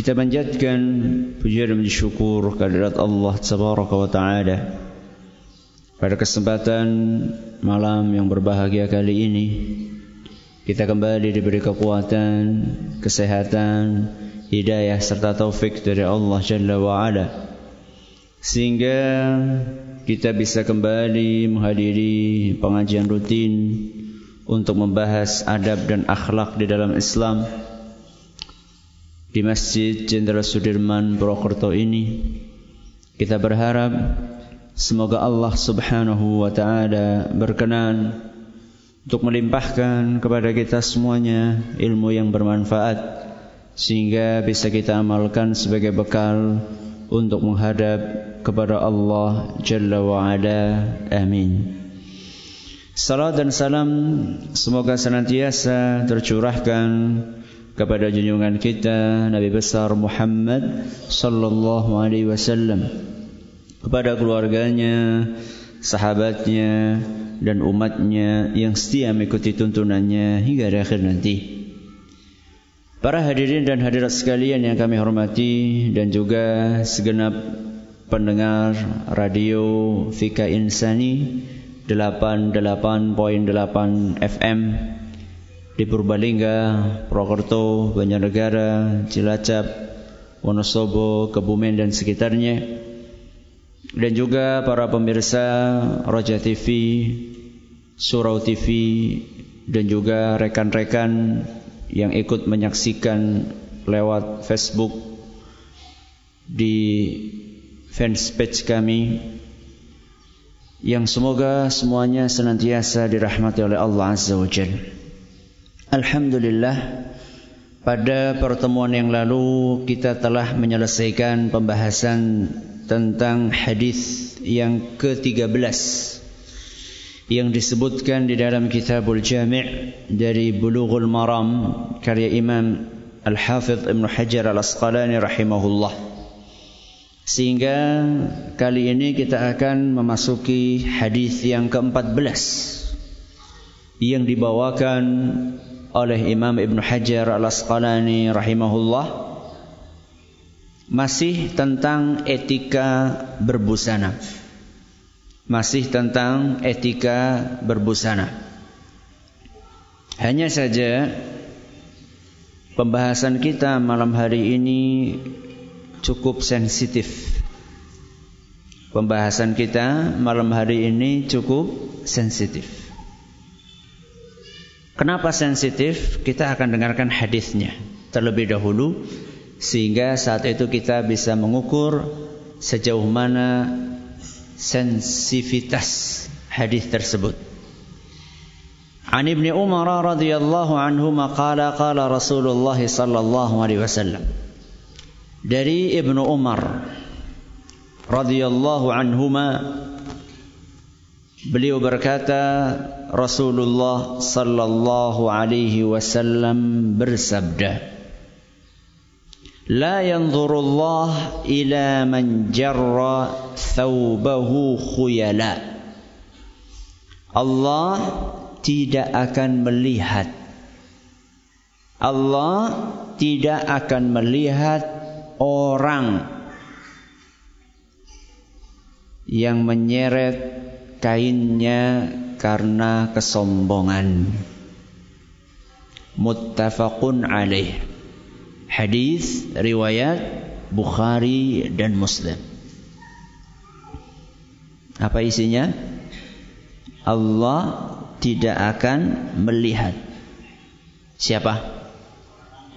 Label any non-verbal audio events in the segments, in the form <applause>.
Kita panjatkan pujian dan syukur kehadirat Allah Tabaraka wa Ta'ala. Pada kesempatan malam yang berbahagia kali ini Kita kembali diberi kekuatan, kesehatan, hidayah serta taufik dari Allah Jalla wa Ala. Sehingga kita bisa kembali menghadiri pengajian rutin Untuk membahas adab dan akhlak di dalam Islam di Masjid Jenderal Sudirman Purwokerto ini kita berharap semoga Allah Subhanahu wa taala berkenan untuk melimpahkan kepada kita semuanya ilmu yang bermanfaat sehingga bisa kita amalkan sebagai bekal untuk menghadap kepada Allah Jalla wa Ala. Amin. Salam dan salam semoga senantiasa tercurahkan kepada junjungan kita Nabi besar Muhammad sallallahu alaihi wasallam kepada keluarganya, sahabatnya dan umatnya yang setia mengikuti tuntunannya hingga akhir nanti. Para hadirin dan hadirat sekalian yang kami hormati dan juga segenap pendengar radio Fika Insani 88.8 FM di Purbalingga, Purwokerto, Banjarnegara, Cilacap, Wonosobo, Kebumen dan sekitarnya. Dan juga para pemirsa Roja TV, Surau TV dan juga rekan-rekan yang ikut menyaksikan lewat Facebook di fanspage kami yang semoga semuanya senantiasa dirahmati oleh Allah Azza wa Jalla. Alhamdulillah pada pertemuan yang lalu kita telah menyelesaikan pembahasan tentang hadis yang ke-13 yang disebutkan di dalam Kitabul Jami' dari Bulughul Maram karya Imam Al-Hafidh Ibn Hajar Al-Asqalani rahimahullah. Sehingga kali ini kita akan memasuki hadis yang ke-14 yang dibawakan oleh Imam Ibn Hajar Al-Asqalani rahimahullah masih tentang etika berbusana. Masih tentang etika berbusana. Hanya saja pembahasan kita malam hari ini cukup sensitif. Pembahasan kita malam hari ini cukup sensitif. Kenapa sensitif? Kita akan dengarkan hadisnya terlebih dahulu sehingga saat itu kita bisa mengukur sejauh mana sensivitas hadis tersebut. An Ibnu Umar radhiyallahu anhu qala qala Rasulullah sallallahu alaihi wasallam. Dari Ibnu Umar radhiyallahu anhuma Beliau berkata Rasulullah sallallahu alaihi wasallam bersabda La Allah tidak akan melihat. Allah tidak akan melihat orang yang menyeret kainnya karena kesombongan. Muttafaqun alaih. Hadis riwayat Bukhari dan Muslim. Apa isinya? Allah tidak akan melihat siapa?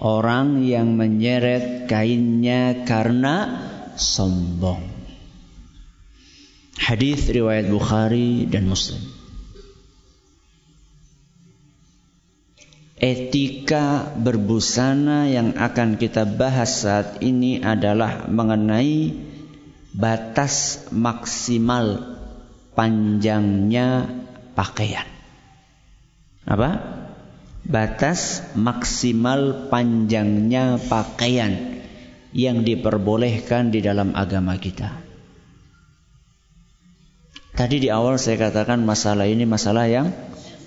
Orang yang menyeret kainnya karena sombong. Hadis riwayat Bukhari dan Muslim. Etika berbusana yang akan kita bahas saat ini adalah mengenai batas maksimal panjangnya pakaian. Apa? Batas maksimal panjangnya pakaian yang diperbolehkan di dalam agama kita. Tadi di awal saya katakan masalah ini masalah yang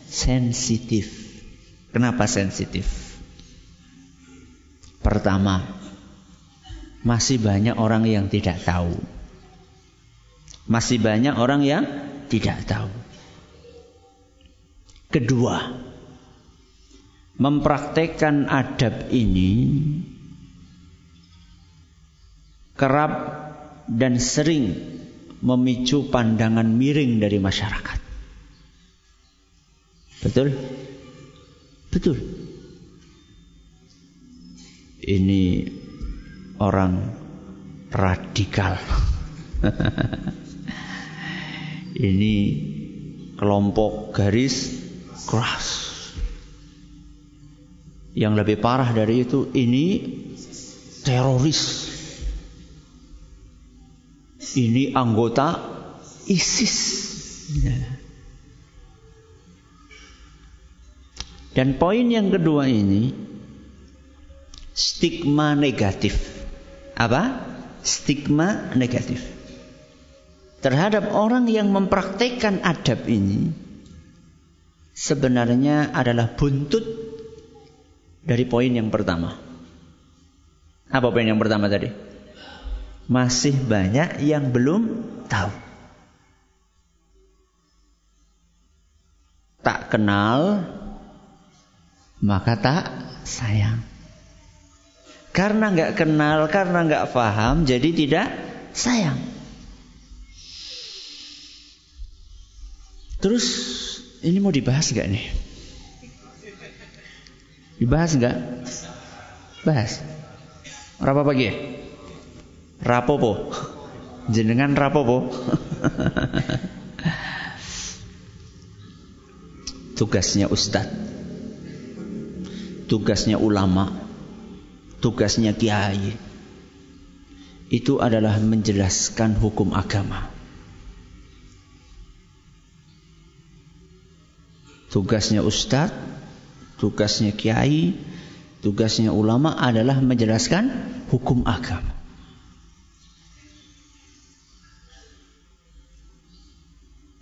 sensitif. Kenapa sensitif? Pertama, masih banyak orang yang tidak tahu. Masih banyak orang yang tidak tahu. Kedua, mempraktekkan adab ini kerap dan sering memicu pandangan miring dari masyarakat. Betul? Betul. Ini orang radikal. <laughs> Ini kelompok garis keras. Yang lebih parah dari itu ini teroris. Ini anggota ISIS. Dan poin yang kedua ini stigma negatif. Apa? Stigma negatif. Terhadap orang yang mempraktekkan adab ini sebenarnya adalah buntut dari poin yang pertama. Apa poin yang pertama tadi? Masih banyak yang belum tahu. Tak kenal, maka tak sayang. Karena nggak kenal, karena nggak paham, jadi tidak sayang. Terus ini mau dibahas nggak nih? Dibahas nggak? Bahas. Rapa pagi? Rapopo. Jenengan rapopo. Tugasnya ustadz. Tugasnya ulama tugasnya kiai itu adalah menjelaskan hukum agama. Tugasnya ustadz, tugasnya kiai, tugasnya ulama adalah menjelaskan hukum agama.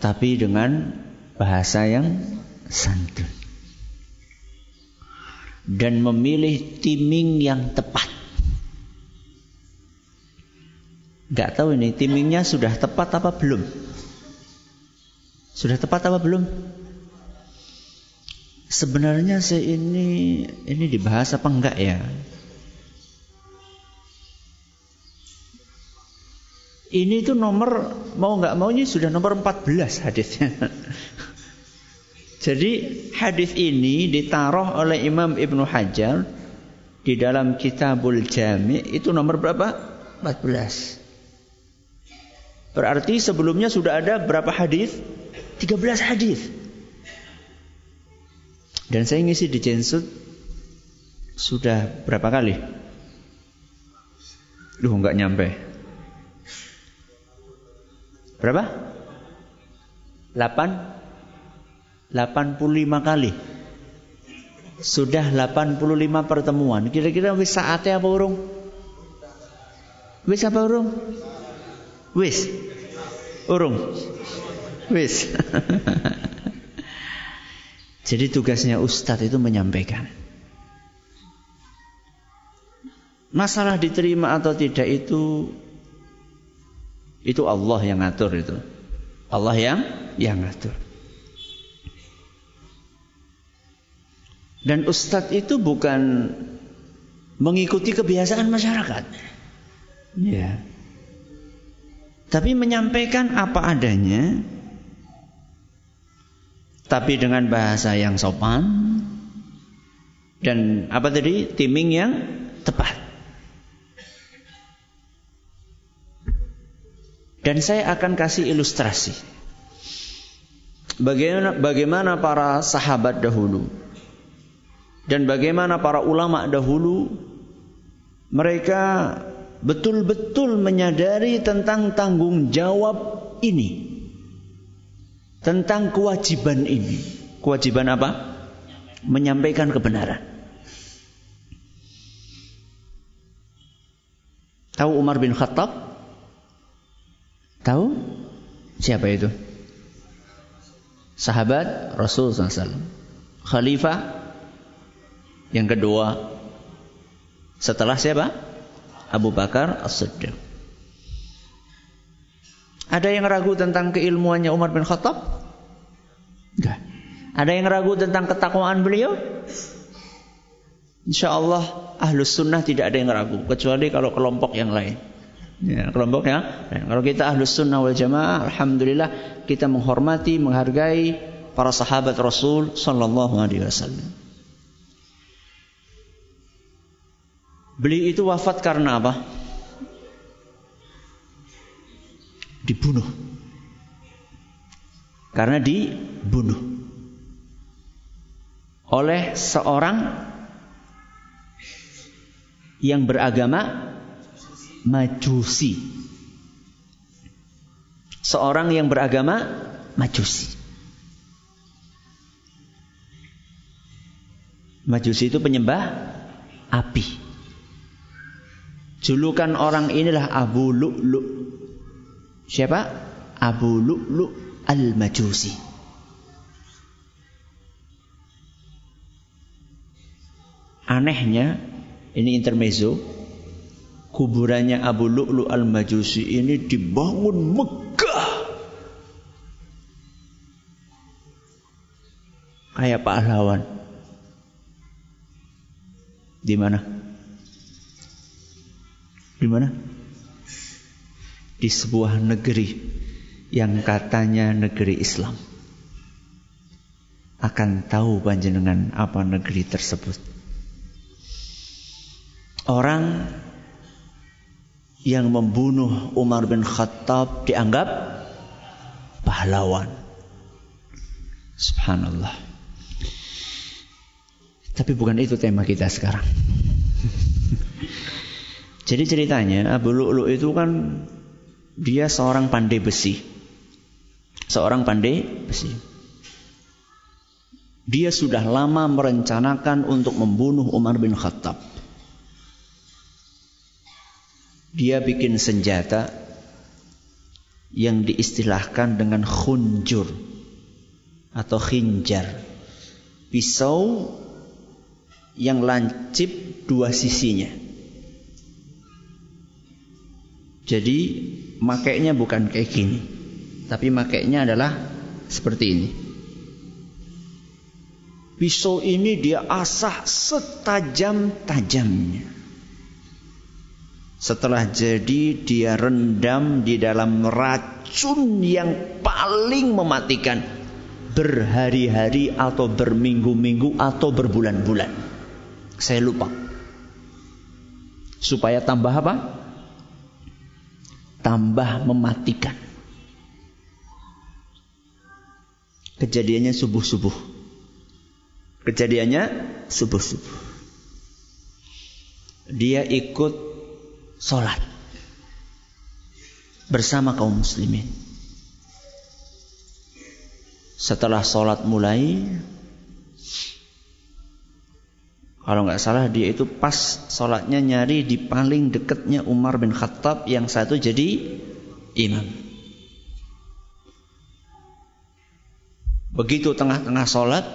Tapi dengan bahasa yang santun dan memilih timing yang tepat. Gak tahu ini timingnya sudah tepat apa belum? Sudah tepat apa belum? Sebenarnya saya ini ini dibahas apa enggak ya? Ini tuh nomor mau nggak mau ini sudah nomor 14 hadisnya. Jadi hadis ini ditaruh oleh Imam Ibnu Hajar di dalam Kitabul Jami itu nomor berapa? 14. Berarti sebelumnya sudah ada berapa hadis? 13 hadis. Dan saya ngisi di Jensut sudah berapa kali? Duh nggak nyampe. Berapa? 8 85 kali. Sudah 85 pertemuan. Kira-kira wis saatnya apa urung? Wis apa urung? Wis. Urung. Wis. <laughs> Jadi tugasnya ustadz itu menyampaikan. Masalah diterima atau tidak itu itu Allah yang ngatur itu. Allah yang yang ngatur. Dan ustadz itu bukan mengikuti kebiasaan masyarakat. Ya. Tapi menyampaikan apa adanya. Tapi dengan bahasa yang sopan. Dan apa tadi? Timing yang tepat. Dan saya akan kasih ilustrasi. Bagaimana, bagaimana para sahabat dahulu dan bagaimana para ulama dahulu mereka betul-betul menyadari tentang tanggung jawab ini. Tentang kewajiban ini. Kewajiban apa? Menyampaikan kebenaran. Tahu Umar bin Khattab? Tahu? Siapa itu? Sahabat Rasul SAW. Khalifah yang kedua setelah siapa? Abu Bakar As-Siddiq. Ada yang ragu tentang keilmuannya Umar bin Khattab? Enggak. Ada yang ragu tentang ketakwaan beliau? Insya Allah ahlus sunnah tidak ada yang ragu kecuali kalau kelompok yang lain. Ya, kelompoknya. Ya, kalau kita ahlus sunnah wal jamaah, alhamdulillah kita menghormati, menghargai para sahabat Rasul Sallallahu Alaihi Wasallam. Beliau itu wafat karena apa? Dibunuh. Karena dibunuh oleh seorang yang beragama Majusi. Seorang yang beragama Majusi. Majusi itu penyembah api. Julukan orang inilah Abu Lu'lu. Siapa? Abu Lu'lu Al-Majusi. Anehnya, ini intermezzo, kuburannya Abu Lu'lu Al-Majusi ini dibangun megah. Kayak pahlawan. Di mana? Di mana? Di sebuah negeri yang katanya negeri Islam. Akan tahu panjenengan apa negeri tersebut. Orang yang membunuh Umar bin Khattab dianggap pahlawan. Subhanallah. Tapi bukan itu tema kita sekarang. <laughs> Jadi ceritanya Abu Lu'lu itu kan dia seorang pandai besi. Seorang pandai besi. Dia sudah lama merencanakan untuk membunuh Umar bin Khattab. Dia bikin senjata yang diistilahkan dengan khunjur atau khinjar. Pisau yang lancip dua sisinya. Jadi makainya bukan kayak gini. Tapi makainya adalah seperti ini. Pisau ini dia asah setajam-tajamnya. Setelah jadi dia rendam di dalam racun yang paling mematikan. Berhari-hari atau berminggu-minggu atau berbulan-bulan. Saya lupa. Supaya tambah apa? tambah mematikan. Kejadiannya subuh-subuh. Kejadiannya subuh-subuh. Dia ikut sholat bersama kaum muslimin. Setelah sholat mulai, kalau nggak salah dia itu pas sholatnya nyari di paling dekatnya Umar bin Khattab yang satu jadi imam. Begitu tengah-tengah sholat,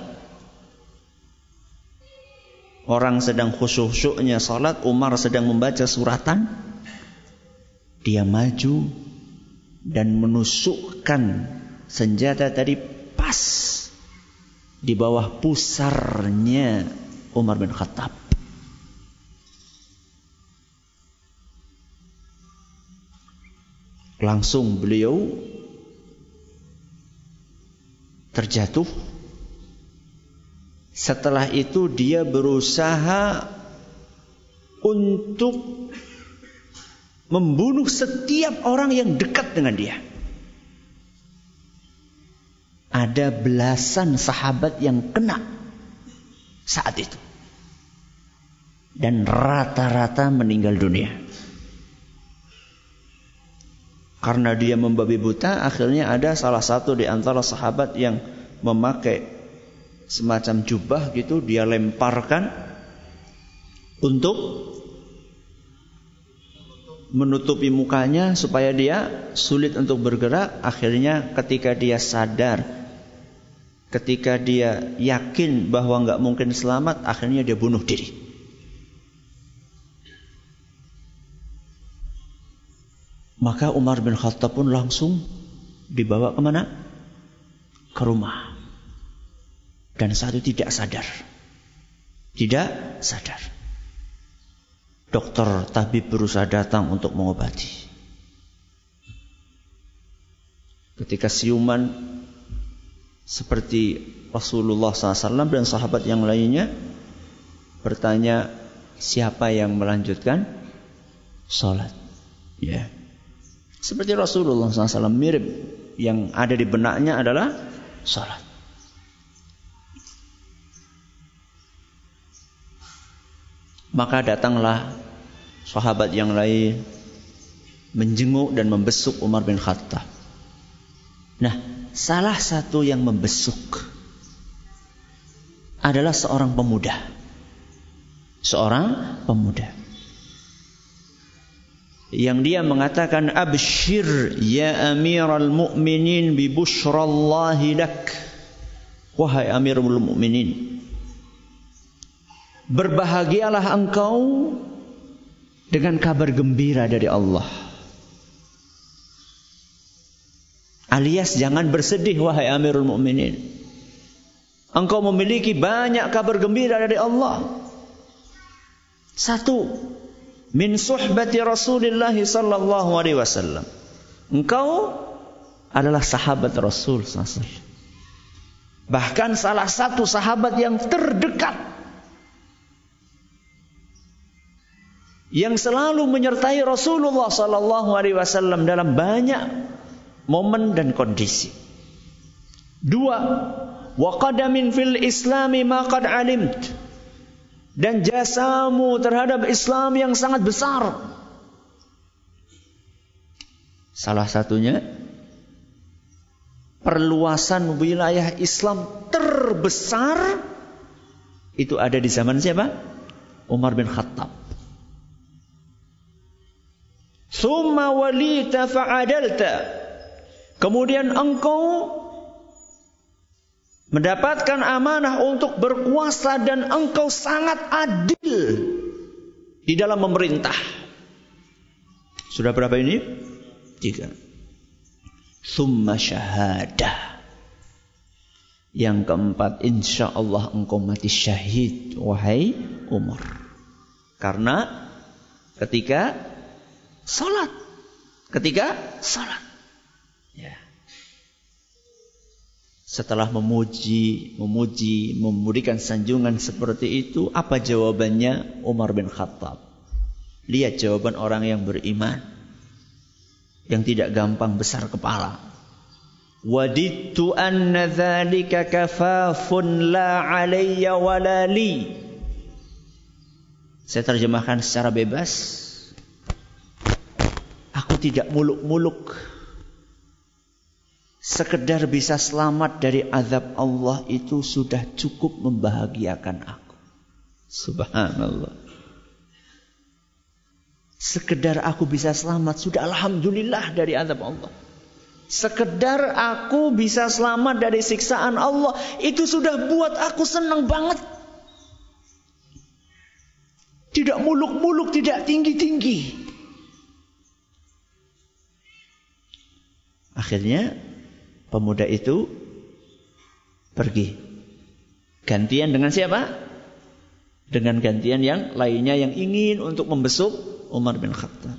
orang sedang khusyuk-khusyuknya sholat, Umar sedang membaca suratan, dia maju dan menusukkan senjata tadi pas di bawah pusarnya Umar bin Khattab. Langsung beliau terjatuh. Setelah itu dia berusaha untuk membunuh setiap orang yang dekat dengan dia. Ada belasan sahabat yang kena saat itu. Dan rata-rata meninggal dunia. Karena dia membabi buta, akhirnya ada salah satu di antara sahabat yang memakai semacam jubah gitu, dia lemparkan untuk menutupi mukanya supaya dia sulit untuk bergerak. Akhirnya ketika dia sadar, ketika dia yakin bahwa nggak mungkin selamat, akhirnya dia bunuh diri. Maka Umar bin Khattab pun langsung dibawa ke mana? Ke rumah. Dan saat itu tidak sadar. Tidak sadar. Dokter tabib berusaha datang untuk mengobati. Ketika siuman seperti Rasulullah SAW dan sahabat yang lainnya bertanya siapa yang melanjutkan sholat. Ya. Yeah. Seperti Rasulullah SAW mirip yang ada di benaknya adalah salat. Maka datanglah sahabat yang lain menjenguk dan membesuk Umar bin Khattab. Nah, salah satu yang membesuk adalah seorang pemuda. Seorang pemuda yang dia mengatakan abshir ya amiral mu'minin bi busyrallahi lak wahai amirul mu'minin berbahagialah engkau dengan kabar gembira dari Allah. Alias jangan bersedih wahai amirul mu'minin engkau memiliki banyak kabar gembira dari Allah. Satu min suhbati Rasulullah sallallahu alaihi wasallam. Engkau adalah sahabat Rasul sallallahu Bahkan salah satu sahabat yang terdekat yang selalu menyertai Rasulullah sallallahu alaihi wasallam dalam banyak momen dan kondisi. Dua, wa qadamin fil islami ma qad alimt dan jasamu terhadap Islam yang sangat besar. Salah satunya perluasan wilayah Islam terbesar itu ada di zaman siapa? Umar bin Khattab. Summa walita fa'adalta. Kemudian engkau mendapatkan amanah untuk berkuasa dan engkau sangat adil di dalam memerintah. Sudah berapa ini? Tiga. Summa syahadah. Yang keempat, insya Allah engkau mati syahid, wahai Umar. Karena ketika salat, ketika salat. Ya setelah memuji, memuji, memberikan sanjungan seperti itu, apa jawabannya Umar bin Khattab? Lihat jawaban orang yang beriman. Yang tidak gampang besar kepala. Wadittu anna dhalika kafafun la alayya walali. Saya terjemahkan secara bebas. Aku tidak muluk-muluk Sekedar bisa selamat dari azab Allah itu sudah cukup membahagiakan aku. Subhanallah. Sekedar aku bisa selamat sudah alhamdulillah dari azab Allah. Sekedar aku bisa selamat dari siksaan Allah itu sudah buat aku senang banget. Tidak muluk-muluk, tidak tinggi-tinggi. Akhirnya pemuda itu pergi. Gantian dengan siapa? Dengan gantian yang lainnya yang ingin untuk membesuk Umar bin Khattab.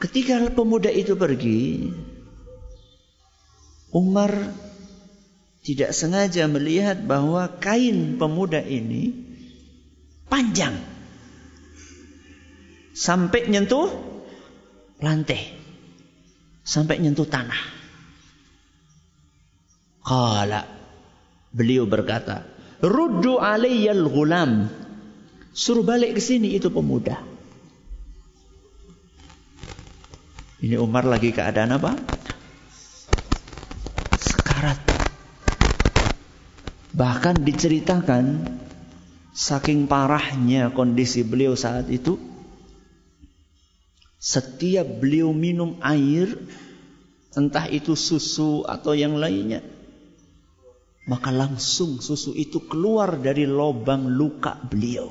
Ketika pemuda itu pergi, Umar tidak sengaja melihat bahwa kain pemuda ini panjang sampai nyentuh lantai sampai nyentuh tanah. Kala beliau berkata, "Ruddu alayyal ghulam." Suruh balik ke sini itu pemuda. Ini Umar lagi keadaan apa? Sekarat. Bahkan diceritakan saking parahnya kondisi beliau saat itu setiap beliau minum air entah itu susu atau yang lainnya maka langsung susu itu keluar dari lubang luka beliau.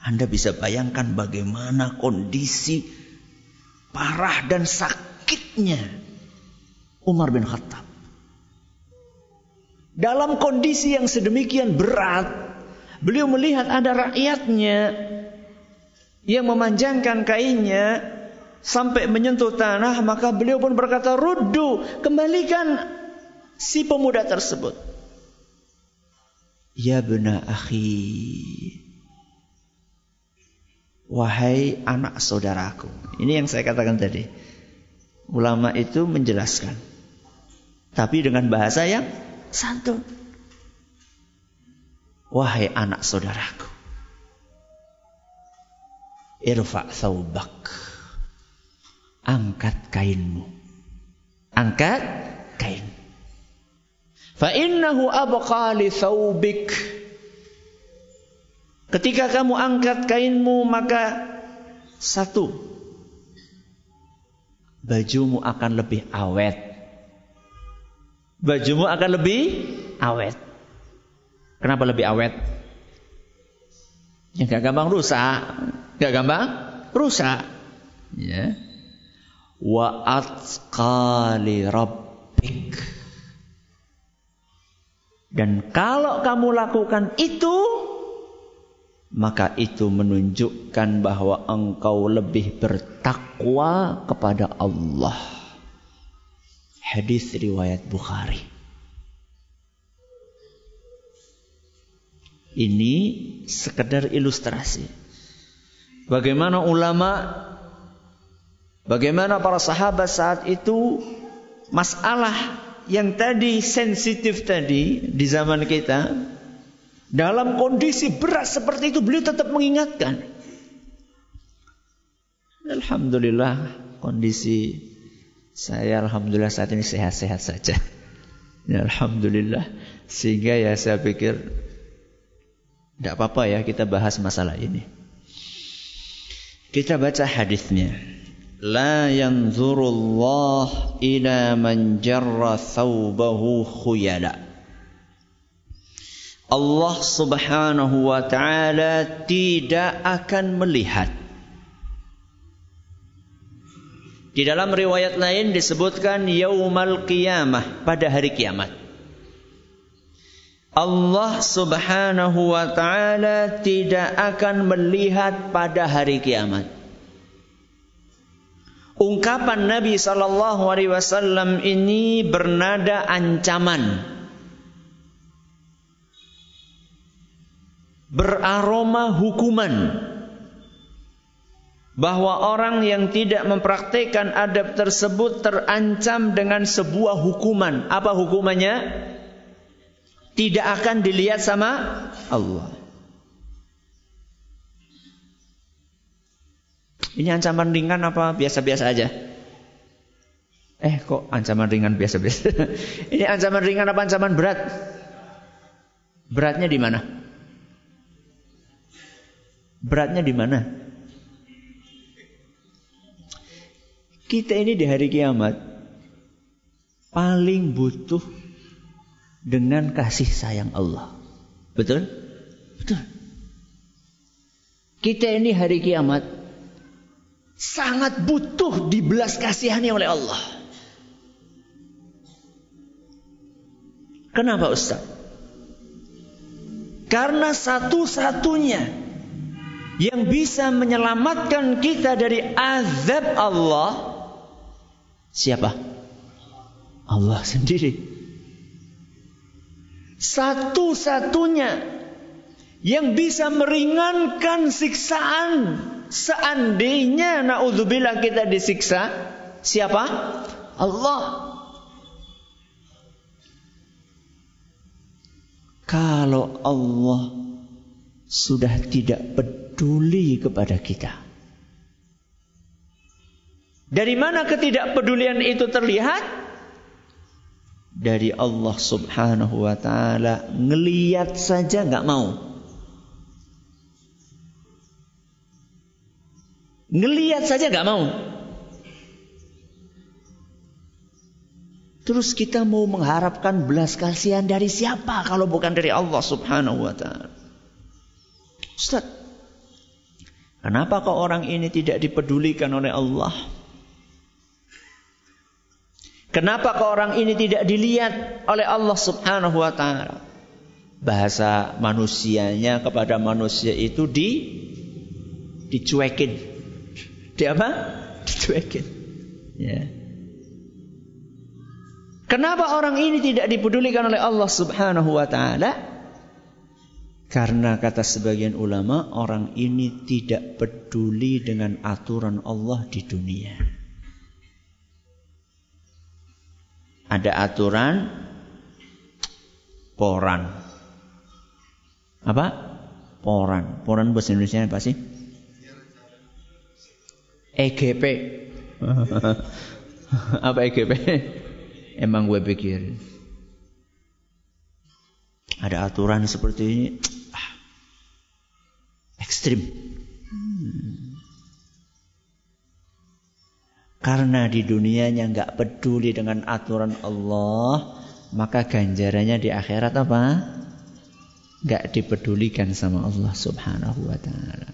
Anda bisa bayangkan bagaimana kondisi parah dan sakitnya Umar bin Khattab. Dalam kondisi yang sedemikian berat, beliau melihat ada rakyatnya yang memanjangkan kainnya sampai menyentuh tanah, maka beliau pun berkata, "Ruddu, kembalikan si pemuda tersebut. Ya bena akhi. Wahai anak saudaraku. Ini yang saya katakan tadi. Ulama itu menjelaskan. Tapi dengan bahasa yang santun. Wahai anak saudaraku. Irfa' thawbak. Angkat kainmu. Angkat kainmu. Fa innahu abqa li thawbik. Ketika kamu angkat kainmu maka satu bajumu akan lebih awet. Bajumu akan lebih awet. Kenapa lebih awet? Ya gak gampang rusak, gak gampang rusak. Ya. Wa atqali rabbik. Dan kalau kamu lakukan itu, maka itu menunjukkan bahwa engkau lebih bertakwa kepada Allah. Hadis riwayat Bukhari. Ini sekedar ilustrasi. Bagaimana ulama, bagaimana para sahabat saat itu masalah yang tadi sensitif tadi di zaman kita dalam kondisi berat seperti itu beliau tetap mengingatkan. Alhamdulillah kondisi saya alhamdulillah saat ini sehat-sehat saja. Ya, alhamdulillah sehingga ya saya pikir tidak apa-apa ya kita bahas masalah ini. Kita baca hadisnya. La yanzurullah ila man jarra khuyala. Allah subhanahu wa ta'ala tidak akan melihat. Di dalam riwayat lain disebutkan yaumal qiyamah pada hari kiamat. Allah Subhanahu wa taala tidak akan melihat pada hari kiamat. Ungkapan Nabi Shallallahu Alaihi Wasallam ini bernada ancaman, beraroma hukuman, bahwa orang yang tidak mempraktekkan adab tersebut terancam dengan sebuah hukuman. Apa hukumannya? Tidak akan dilihat sama Allah. Ini ancaman ringan apa biasa-biasa aja? Eh kok ancaman ringan biasa-biasa? <laughs> Ini ancaman ringan apa ancaman berat? Beratnya di mana? Beratnya di mana? Kita ini di hari kiamat paling butuh dengan kasih sayang Allah. Betul? Betul. Kita ini hari kiamat sangat butuh dibelas kasihani oleh Allah. Kenapa Ustaz? Karena satu-satunya yang bisa menyelamatkan kita dari azab Allah siapa? Allah sendiri. Satu-satunya yang bisa meringankan siksaan Seandainya naudzubillah kita disiksa, siapa? Allah. Kalau Allah sudah tidak peduli kepada kita. Dari mana ketidakpedulian itu terlihat? Dari Allah Subhanahu wa taala ngeliat saja nggak mau. Ngeliat saja nggak mau. Terus kita mau mengharapkan belas kasihan dari siapa kalau bukan dari Allah Subhanahu wa taala? Ustaz, kenapa kok orang ini tidak dipedulikan oleh Allah? Kenapa ke orang ini tidak dilihat oleh Allah Subhanahu wa taala? Bahasa manusianya kepada manusia itu di dicuekin. Di apa? <laughs> Dicuekin. Ya. Kenapa orang ini tidak dipedulikan oleh Allah Subhanahu wa taala? Karena kata sebagian ulama, orang ini tidak peduli dengan aturan Allah di dunia. Ada aturan poran. Apa? Poran. Poran bahasa Indonesia apa sih? EGP. <laughs> apa EGP? Emang gue pikir. Ada aturan seperti ini. Ah, ekstrim. Hmm. Karena di dunianya nggak peduli dengan aturan Allah, maka ganjarannya di akhirat apa? Nggak dipedulikan sama Allah Subhanahu wa taala.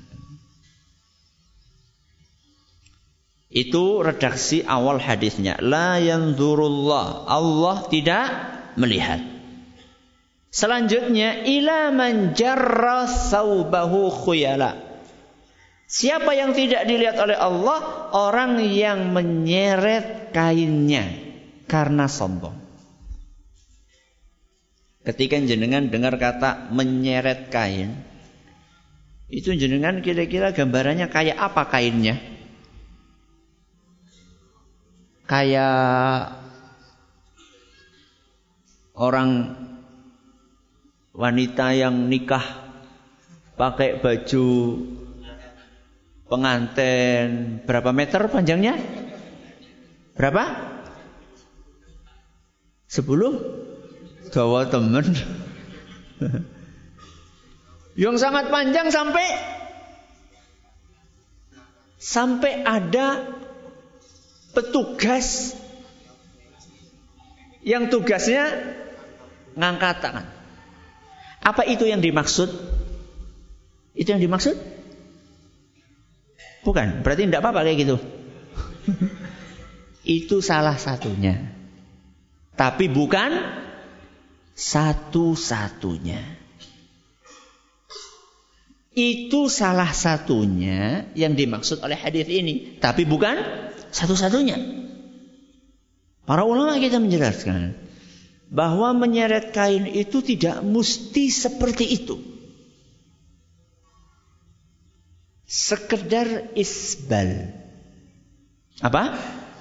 Itu redaksi awal hadisnya. La yanzurullah. Allah tidak melihat. Selanjutnya ila man jarra saubahu khuyala. Siapa yang tidak dilihat oleh Allah? Orang yang menyeret kainnya karena sombong. Ketika jenengan dengar kata menyeret kain, itu jenengan kira-kira gambarannya kayak apa kainnya? Kayak orang wanita yang nikah pakai baju pengantin berapa meter panjangnya? Berapa? Sepuluh? Gawa temen. <laughs> Yang sangat panjang sampai sampai ada petugas yang tugasnya ngangkat tangan. Apa itu yang dimaksud? Itu yang dimaksud? Bukan, berarti tidak apa-apa kayak gitu. <laughs> Itu salah satunya. Tapi bukan satu-satunya. Itu salah satunya yang dimaksud oleh hadis ini, tapi bukan satu-satunya. Para ulama kita menjelaskan bahwa menyeret kain itu tidak mesti seperti itu. Sekedar isbal. Apa?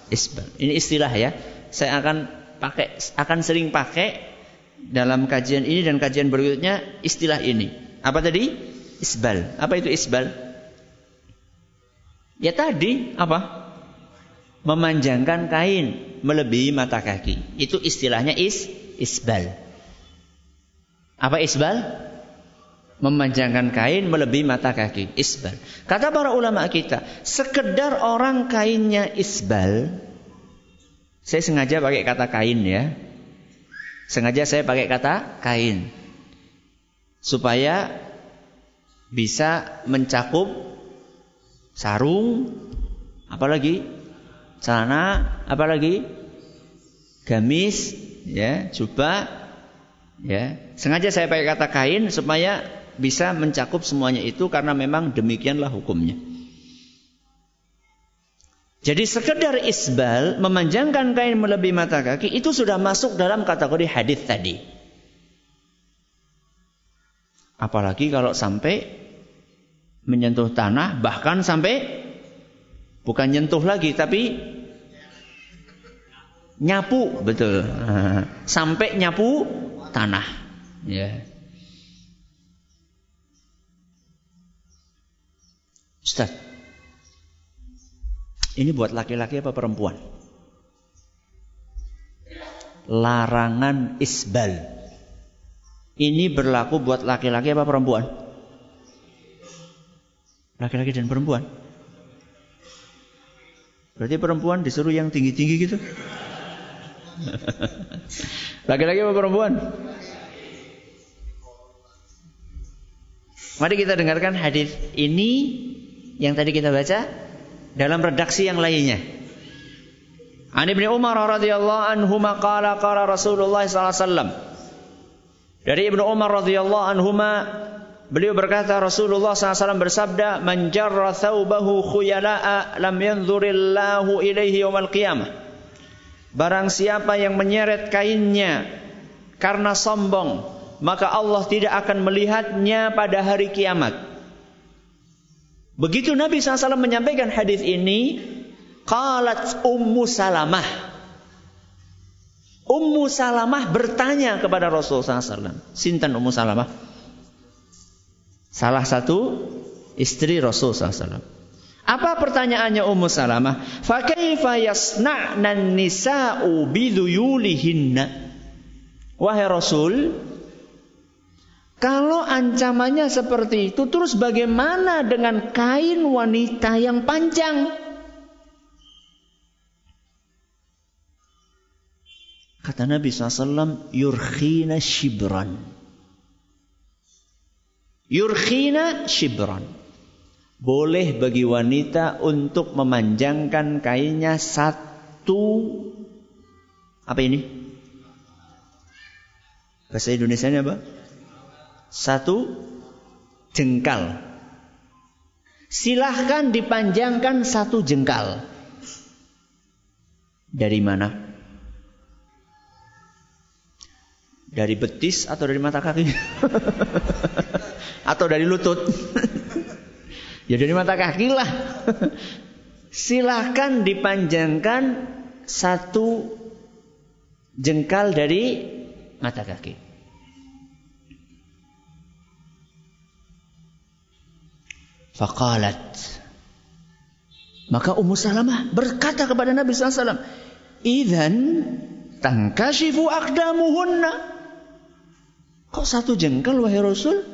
Isbal. Ini istilah ya. Saya akan pakai akan sering pakai dalam kajian ini dan kajian berikutnya istilah ini. Apa tadi? Isbal. Apa itu isbal? Ya tadi apa? Memanjangkan kain melebihi mata kaki. Itu istilahnya is isbal. Apa isbal? Memanjangkan kain melebihi mata kaki. Isbal. Kata para ulama kita sekedar orang kainnya isbal saya sengaja pakai kata kain ya. Sengaja saya pakai kata kain. Supaya bisa mencakup sarung apalagi celana apalagi gamis ya jubah ya. Sengaja saya pakai kata kain supaya bisa mencakup semuanya itu karena memang demikianlah hukumnya. Jadi sekedar isbal memanjangkan kain melebihi mata kaki itu sudah masuk dalam kategori hadis tadi. Apalagi kalau sampai menyentuh tanah bahkan sampai bukan nyentuh lagi tapi nyapu betul <laughs> sampai nyapu tanah ya Ustaz. Ini buat laki-laki apa perempuan? Larangan isbal. Ini berlaku buat laki-laki apa perempuan? Laki-laki dan perempuan. Berarti perempuan disuruh yang tinggi-tinggi gitu? <laughs> Laki-laki apa perempuan? Mari kita dengarkan hadis ini yang tadi kita baca dalam redaksi yang lainnya. An Ibnu Umar radhiyallahu anhu qala qala Rasulullah sallallahu alaihi wasallam. Dari Ibnu Umar radhiyallahu anhu beliau berkata Rasulullah SAW bersabda man jarra thawbahu khuyala'a lam yanzurillahu ilaihi yawmal qiyamah Barang siapa yang menyeret kainnya karena sombong maka Allah tidak akan melihatnya pada hari kiamat. Begitu Nabi SAW menyampaikan hadis ini, qalat Ummu Salamah. Ummu Salamah bertanya kepada Rasul SAW. Sintan Ummu Salamah? Salah satu istri Rasul SAW. Apa pertanyaannya Ummu Salamah? Fakaifa yasna'na nisa'u biduyulihinna? Wahai Rasul, kalau ancamannya seperti itu, terus bagaimana dengan kain wanita yang panjang? Kata Nabi SAW, yurkhina shibran. Yurkhina shibran. Boleh bagi wanita untuk memanjangkan kainnya satu apa ini? Bahasa Indonesia apa? Satu jengkal. Silahkan dipanjangkan satu jengkal. Dari mana? Dari betis atau dari mata kaki? <laughs> atau dari lutut? <laughs> ya dari mata kaki lah. <laughs> Silahkan dipanjangkan satu jengkal dari mata kaki. Faqalat. Maka Ummu Salamah berkata kepada Nabi SAW. Idhan tangkashifu akdamuhunna. Kok satu jengkal wahai Rasul?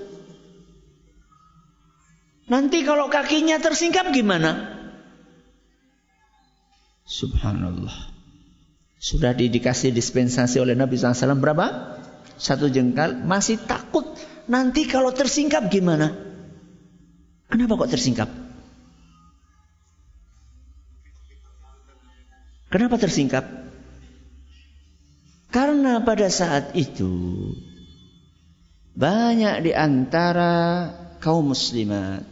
Nanti kalau kakinya tersingkap gimana? Subhanallah. Sudah dikasih dispensasi oleh Nabi SAW berapa? Satu jengkal. Masih takut. Nanti kalau tersingkap gimana? Kenapa kok tersingkap? Kenapa tersingkap? Karena pada saat itu banyak di antara kaum muslimat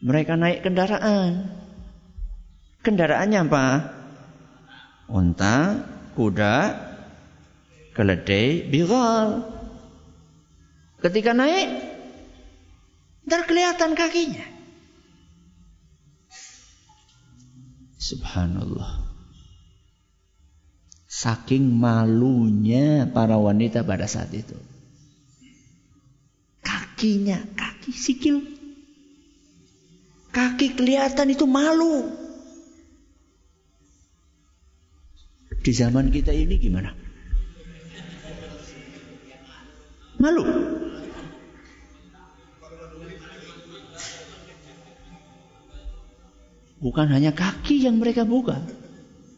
mereka naik kendaraan. Kendaraannya apa? Unta, kuda, keledai, bigal. Ketika naik Ntar kelihatan kakinya. Subhanallah. Saking malunya para wanita pada saat itu. Kakinya, kaki sikil. Kaki kelihatan itu malu. Di zaman kita ini gimana? Malu. Bukan hanya kaki yang mereka buka.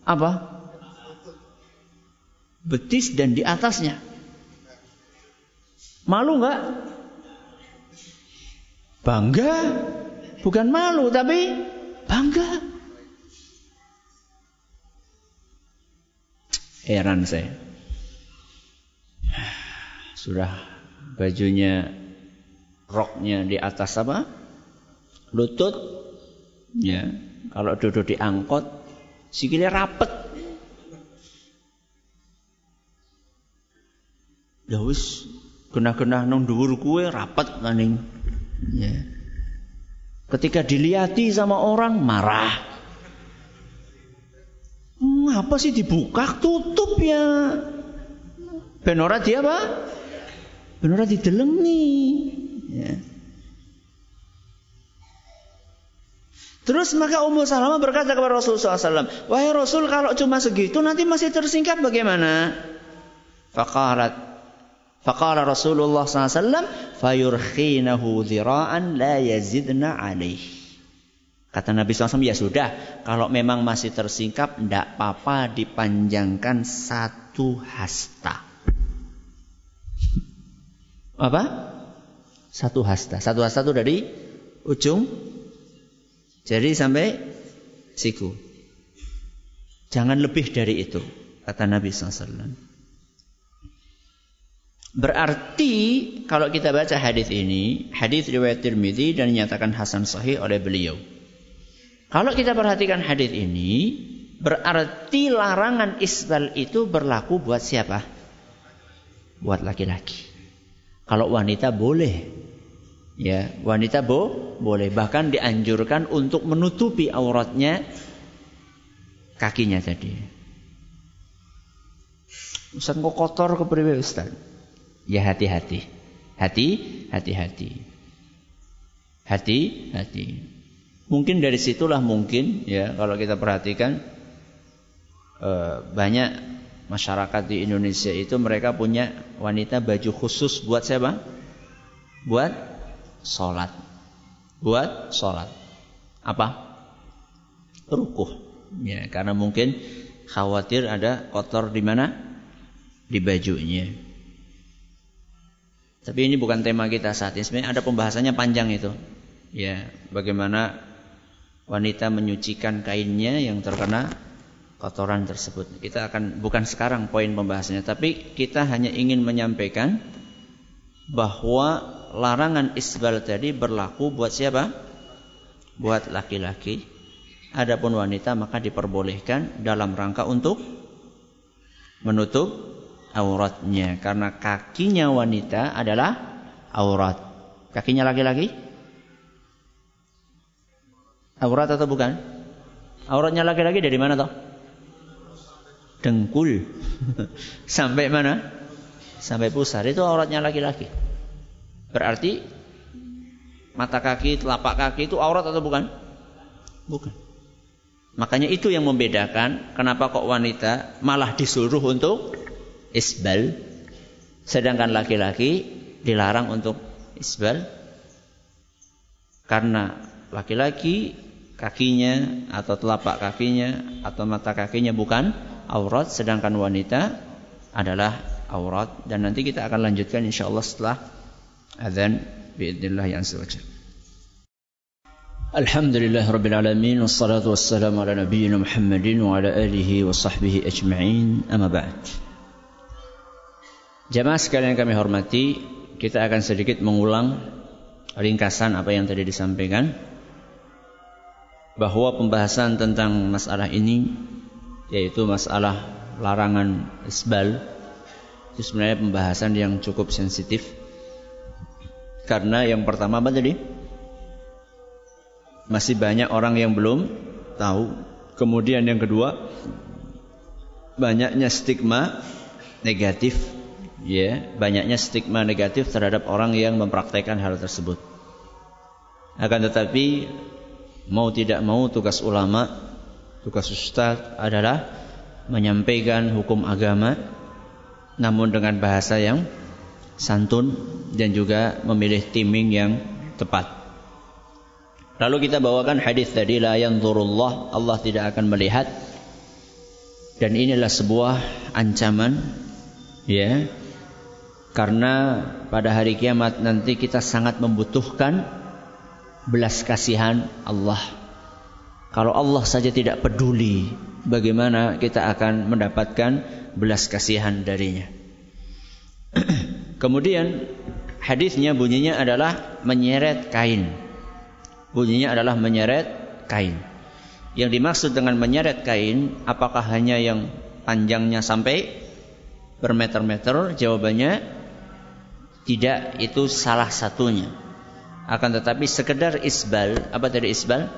Apa? Betis dan di atasnya. Malu nggak? Bangga. Bukan malu tapi bangga. Heran saya. Sudah bajunya roknya di atas apa? Lutut. Ya, kalau duduk di angkot, sikilnya rapet. Ya wis genah-genah nang dhuwur kue rapet maning. Ya. Ketika diliati sama orang marah. Ngapa sih dibuka tutup ya? Benora dia apa? Benora didelengi. Ya. Terus maka Ummu Salamah berkata kepada Rasulullah SAW, Wahai Rasul kalau cuma segitu nanti masih tersingkap bagaimana? Faqarat Faqala Rasulullah SAW, Fayurkhinahu dhira'an la yazidna alaih. Kata Nabi SAW, ya sudah, kalau memang masih tersingkap, tidak apa-apa dipanjangkan satu hasta. Apa? Satu hasta. Satu hasta itu dari ujung jadi sampai siku. Jangan lebih dari itu, kata Nabi SAW. Berarti kalau kita baca hadis ini, hadis riwayat Tirmidzi dan dinyatakan hasan sahih oleh beliau. Kalau kita perhatikan hadis ini, berarti larangan isbal itu berlaku buat siapa? Buat laki-laki. Kalau wanita boleh Ya, wanita bo boleh bahkan dianjurkan untuk menutupi auratnya kakinya tadi. Ustaz kok kotor ke priwe Ustaz? Ya hati-hati. Hati, hati-hati. Hati-hati. Mungkin dari situlah mungkin ya kalau kita perhatikan eh, banyak masyarakat di Indonesia itu mereka punya wanita baju khusus buat siapa? Buat sholat. Buat sholat. Apa? Rukuh. Ya, karena mungkin khawatir ada kotor di mana? Di bajunya. Tapi ini bukan tema kita saat ini. Sebenarnya ada pembahasannya panjang itu. Ya, bagaimana wanita menyucikan kainnya yang terkena kotoran tersebut. Kita akan bukan sekarang poin pembahasannya, tapi kita hanya ingin menyampaikan bahwa larangan isbal tadi berlaku buat siapa? Buat laki-laki. Adapun wanita maka diperbolehkan dalam rangka untuk menutup auratnya karena kakinya wanita adalah aurat. Kakinya laki-laki? Aurat atau bukan? Auratnya laki-laki dari mana toh? Dengkul. <laughs> Sampai mana? Sampai pusar. Itu auratnya laki-laki. Berarti mata kaki, telapak kaki itu aurat atau bukan? Bukan. Makanya itu yang membedakan kenapa kok wanita malah disuruh untuk isbal sedangkan laki-laki dilarang untuk isbal karena laki-laki kakinya atau telapak kakinya atau mata kakinya bukan aurat sedangkan wanita adalah aurat dan nanti kita akan lanjutkan insyaallah setelah أذان بإذن الله عز وجل الحمد لله رب العالمين والصلاة والسلام على نبينا محمد وعلى آله وصحبه أجمعين أما بعد Jamaah sekalian yang kami hormati, kita akan sedikit mengulang ringkasan apa yang tadi disampaikan bahwa pembahasan tentang masalah ini yaitu masalah larangan isbal itu sebenarnya pembahasan yang cukup sensitif karena yang pertama apa tadi? Masih banyak orang yang belum tahu. Kemudian yang kedua, banyaknya stigma negatif ya, banyaknya stigma negatif terhadap orang yang mempraktekkan hal tersebut. Akan tetapi mau tidak mau tugas ulama, tugas ustaz adalah menyampaikan hukum agama namun dengan bahasa yang santun dan juga memilih timing yang tepat. Lalu kita bawakan hadis tadi la yanzurullah Allah tidak akan melihat dan inilah sebuah ancaman ya karena pada hari kiamat nanti kita sangat membutuhkan belas kasihan Allah. Kalau Allah saja tidak peduli, bagaimana kita akan mendapatkan belas kasihan darinya? <clears throat> Kemudian hadisnya bunyinya adalah menyeret kain. Bunyinya adalah menyeret kain. Yang dimaksud dengan menyeret kain apakah hanya yang panjangnya sampai bermeter-meter? Jawabannya tidak, itu salah satunya. Akan tetapi sekedar isbal, apa tadi isbal?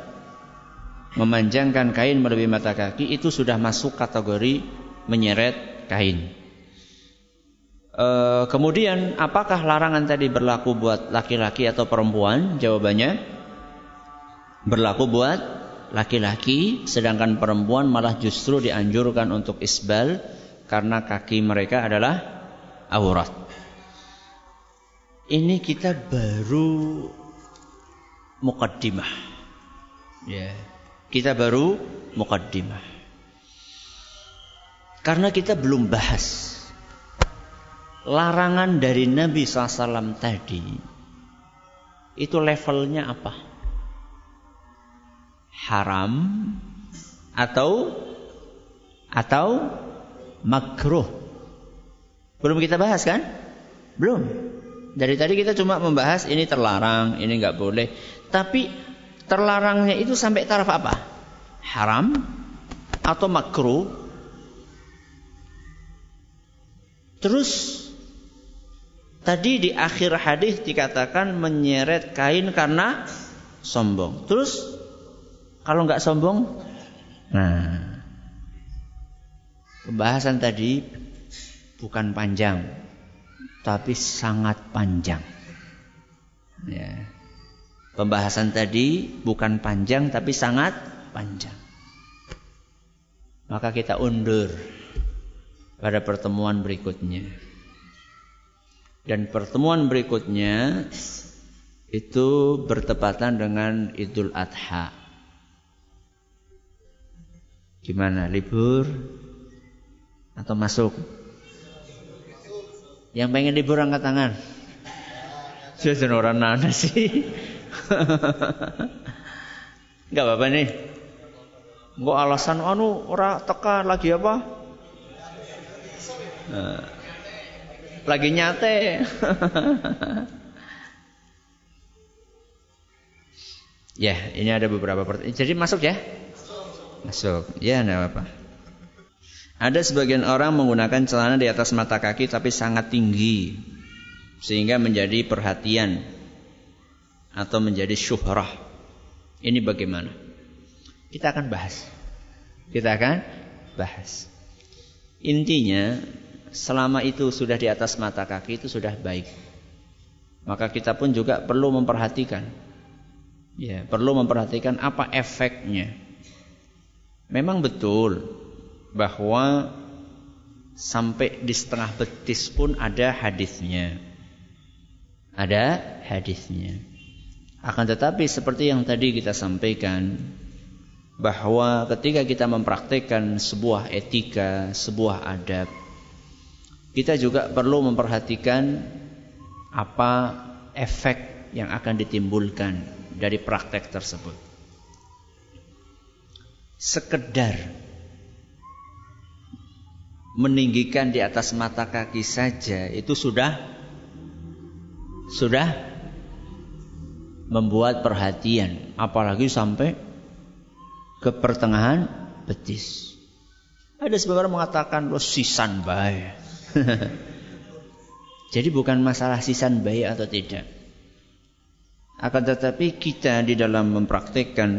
Memanjangkan kain melebihi mata kaki itu sudah masuk kategori menyeret kain. E, kemudian apakah larangan tadi berlaku buat laki-laki atau perempuan? Jawabannya berlaku buat laki-laki, sedangkan perempuan malah justru dianjurkan untuk isbal karena kaki mereka adalah aurat. Ini kita baru mukaddimah. Ya. Kita baru mukaddimah. Karena kita belum bahas larangan dari Nabi SAW tadi itu levelnya apa? Haram atau atau makruh? Belum kita bahas kan? Belum. Dari tadi kita cuma membahas ini terlarang, ini nggak boleh. Tapi terlarangnya itu sampai taraf apa? Haram atau makruh? Terus Tadi di akhir hadis dikatakan menyeret kain karena sombong. Terus kalau nggak sombong, nah pembahasan tadi bukan panjang, tapi sangat panjang. Ya. Pembahasan tadi bukan panjang tapi sangat panjang. Maka kita undur pada pertemuan berikutnya. Dan pertemuan berikutnya itu bertepatan dengan Idul Adha. Gimana? Libur atau masuk? Yang pengen libur angkat tangan. Sudah orang nana sih. <laughs> Enggak apa-apa nih. Enggak alasan anu ora teka lagi apa? Nah lagi nyate. ya, ini ada beberapa pertanyaan. Jadi masuk ya? Masuk. Ya, enggak apa-apa. Ada sebagian orang menggunakan celana di atas mata kaki tapi sangat tinggi sehingga menjadi perhatian atau menjadi syuhrah. Ini bagaimana? Kita akan bahas. Kita akan bahas. Intinya selama itu sudah di atas mata kaki itu sudah baik. Maka kita pun juga perlu memperhatikan. Ya, perlu memperhatikan apa efeknya. Memang betul bahwa sampai di setengah betis pun ada hadisnya. Ada hadisnya. Akan tetapi seperti yang tadi kita sampaikan bahwa ketika kita mempraktekkan sebuah etika, sebuah adab, kita juga perlu memperhatikan apa efek yang akan ditimbulkan dari praktek tersebut. Sekedar meninggikan di atas mata kaki saja itu sudah sudah membuat perhatian apalagi sampai ke pertengahan betis. Ada sebagian mengatakan lo sisan baik. <laughs> Jadi bukan masalah sisan baik atau tidak. Akan tetapi kita di dalam mempraktekkan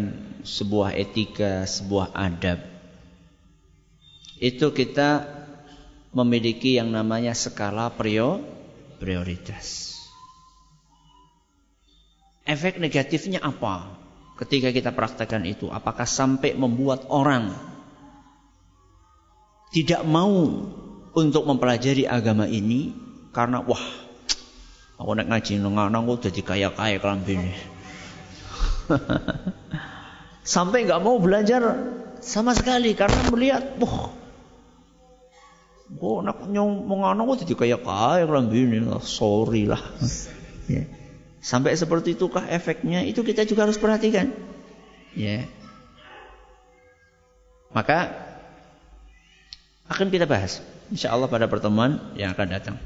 sebuah etika, sebuah adab, itu kita memiliki yang namanya skala prioritas. Efek negatifnya apa? Ketika kita praktekkan itu, apakah sampai membuat orang tidak mau untuk mempelajari agama ini karena wah aku nak ngaji nang aku jadi kaya kaya kelambine. <laughs> Sampai nggak mau belajar sama sekali karena melihat wah Oh, nak nyong mengana kok jadi kaya kaya kelambine. Sorry lah. <laughs> ya. Sampai seperti itukah efeknya? Itu kita juga harus perhatikan. Ya. Maka akan kita bahas. Insya Allah pada pertemuan yang akan datang.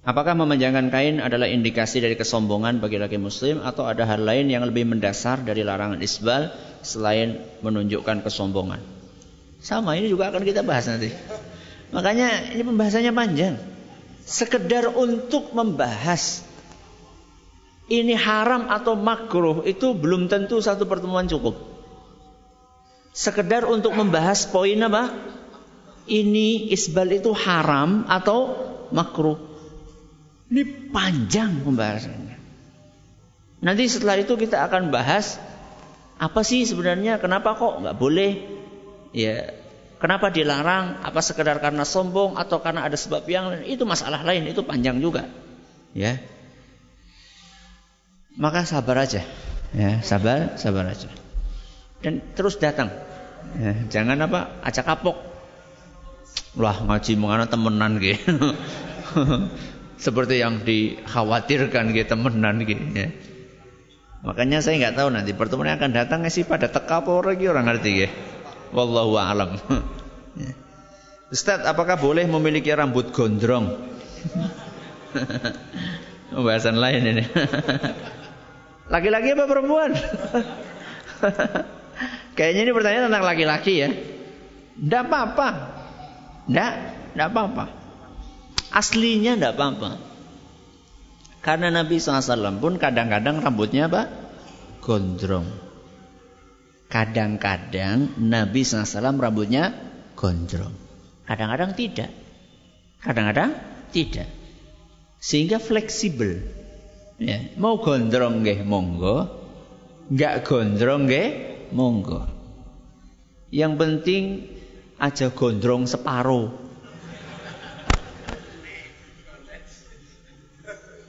Apakah memanjangkan kain adalah indikasi dari kesombongan bagi laki muslim atau ada hal lain yang lebih mendasar dari larangan isbal selain menunjukkan kesombongan? Sama ini juga akan kita bahas nanti. Makanya ini pembahasannya panjang. Sekedar untuk membahas ini haram atau makruh itu belum tentu satu pertemuan cukup sekedar untuk membahas poin apa? Ini isbal itu haram atau makruh. Ini panjang pembahasannya. Nanti setelah itu kita akan bahas apa sih sebenarnya kenapa kok nggak boleh? Ya kenapa dilarang? Apa sekedar karena sombong atau karena ada sebab yang lain? Itu masalah lain itu panjang juga. Ya. Maka sabar aja. Ya sabar sabar aja dan terus datang ya, jangan apa acak kapok wah ngaji mengana temenan gitu <laughs> seperti yang dikhawatirkan gitu temenan gitu ya Makanya saya nggak tahu nanti pertemuan yang akan datang sih pada teka apa orang orang ngerti ya. Wallahu a'lam. <laughs> Ustaz, apakah boleh memiliki rambut gondrong? <laughs> Pembahasan lain ini. Laki-laki apa perempuan? Kayaknya ini pertanyaan tentang laki-laki ya. Tidak apa-apa. Tidak, tidak apa-apa. Aslinya tidak apa-apa. Karena Nabi SAW pun kadang-kadang rambutnya apa? Gondrong. Kadang-kadang Nabi SAW rambutnya gondrong. Kadang-kadang tidak. Kadang-kadang tidak. Sehingga fleksibel. Ya, mau gondrong nggih monggo, nggak gondrong nggih monggo. Yang penting aja gondrong separuh.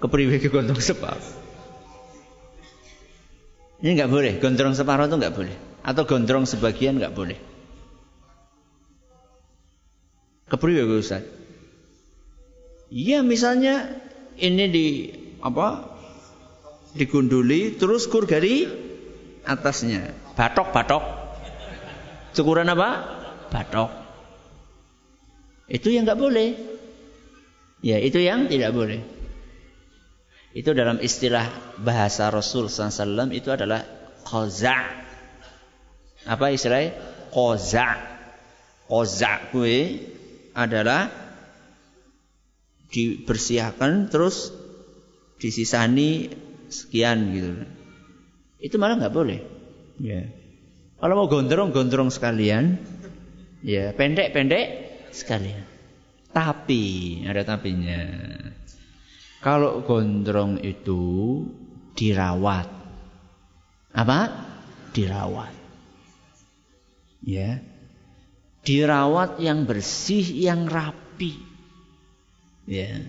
kepriwe ke gondrong separuh. Ini nggak boleh, gondrong separuh itu nggak boleh, atau gondrong sebagian nggak boleh. Kepriwe ke Ustaz? Iya misalnya ini di apa? Digunduli terus kur dari atasnya. Batok-batok. Cukuran apa? Batok. Itu yang nggak boleh. Ya, itu yang tidak boleh. Itu dalam istilah bahasa Rasul SAW itu adalah qaza. Apa istilahnya? Qaza. Qaza kue adalah dibersihkan terus disisani sekian gitu. Itu malah nggak boleh. Ya. Kalau mau gondrong gondrong sekalian, ya pendek pendek sekalian. Tapi ada tapinya. Kalau gondrong itu dirawat. Apa? Dirawat. Ya. Dirawat yang bersih, yang rapi. Ya.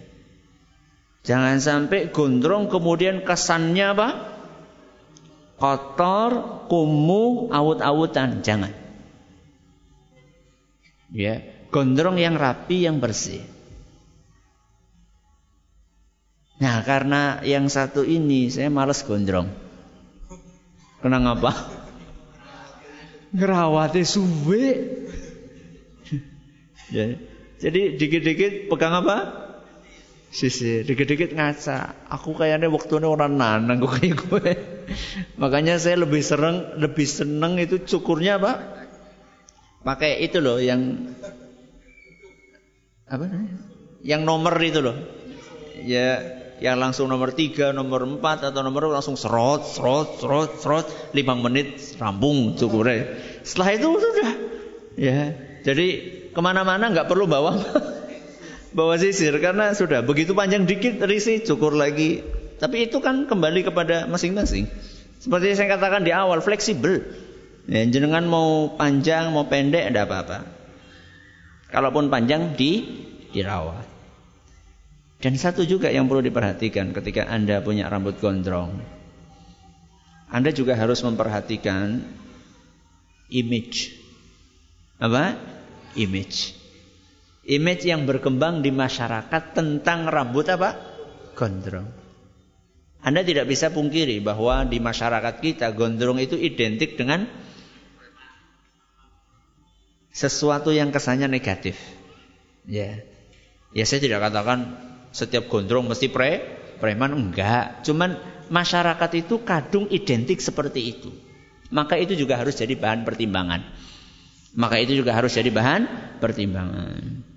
Jangan sampai gondrong kemudian kesannya apa? Kotor, kumuh, awut-awutan. Jangan. Ya, gondrong yang rapi, yang bersih. Nah karena yang satu ini saya males gondrong. Kenapa? Ngerawatnya suwe. ya. Jadi dikit-dikit pegang apa? Sisi, dikit-dikit ngaca. Aku kayaknya waktu ini orang nanang kok kayak gue. Makanya saya lebih sereng, lebih seneng itu cukurnya apa? Pakai itu loh yang apa? Yang nomor itu loh. Ya yang langsung nomor tiga, nomor empat atau nomor langsung serot, serot, serot, serot, lima menit rampung cukurnya. Setelah itu sudah, ya. Jadi ke mana-mana nggak perlu bawa <laughs> bawa sisir karena sudah begitu panjang dikit risi cukur lagi. Tapi itu kan kembali kepada masing-masing. Seperti saya katakan di awal fleksibel. Ya, jenengan mau panjang mau pendek tidak apa-apa. Kalaupun panjang di dirawat. Dan satu juga yang perlu diperhatikan ketika Anda punya rambut gondrong. Anda juga harus memperhatikan image. Apa? Image. Image yang berkembang di masyarakat tentang rambut apa? Gondrong. Anda tidak bisa pungkiri bahwa di masyarakat kita gondrong itu identik dengan sesuatu yang kesannya negatif. Ya. Ya saya tidak katakan setiap gondrong mesti pre preman enggak. Cuman masyarakat itu kadung identik seperti itu. Maka itu juga harus jadi bahan pertimbangan. Maka itu juga harus jadi bahan pertimbangan.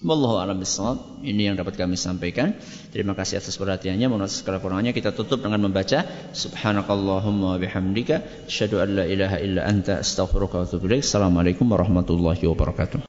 Wallahu a'lam. Ini yang dapat kami sampaikan. Terima kasih atas perhatiannya. Mohon segala kurangnya kita tutup dengan membaca subhanakallahumma bihamdika asyhadu an la ilaha illa anta astaghfiruka wa atubu ilaik. Assalamualaikum warahmatullahi wabarakatuh.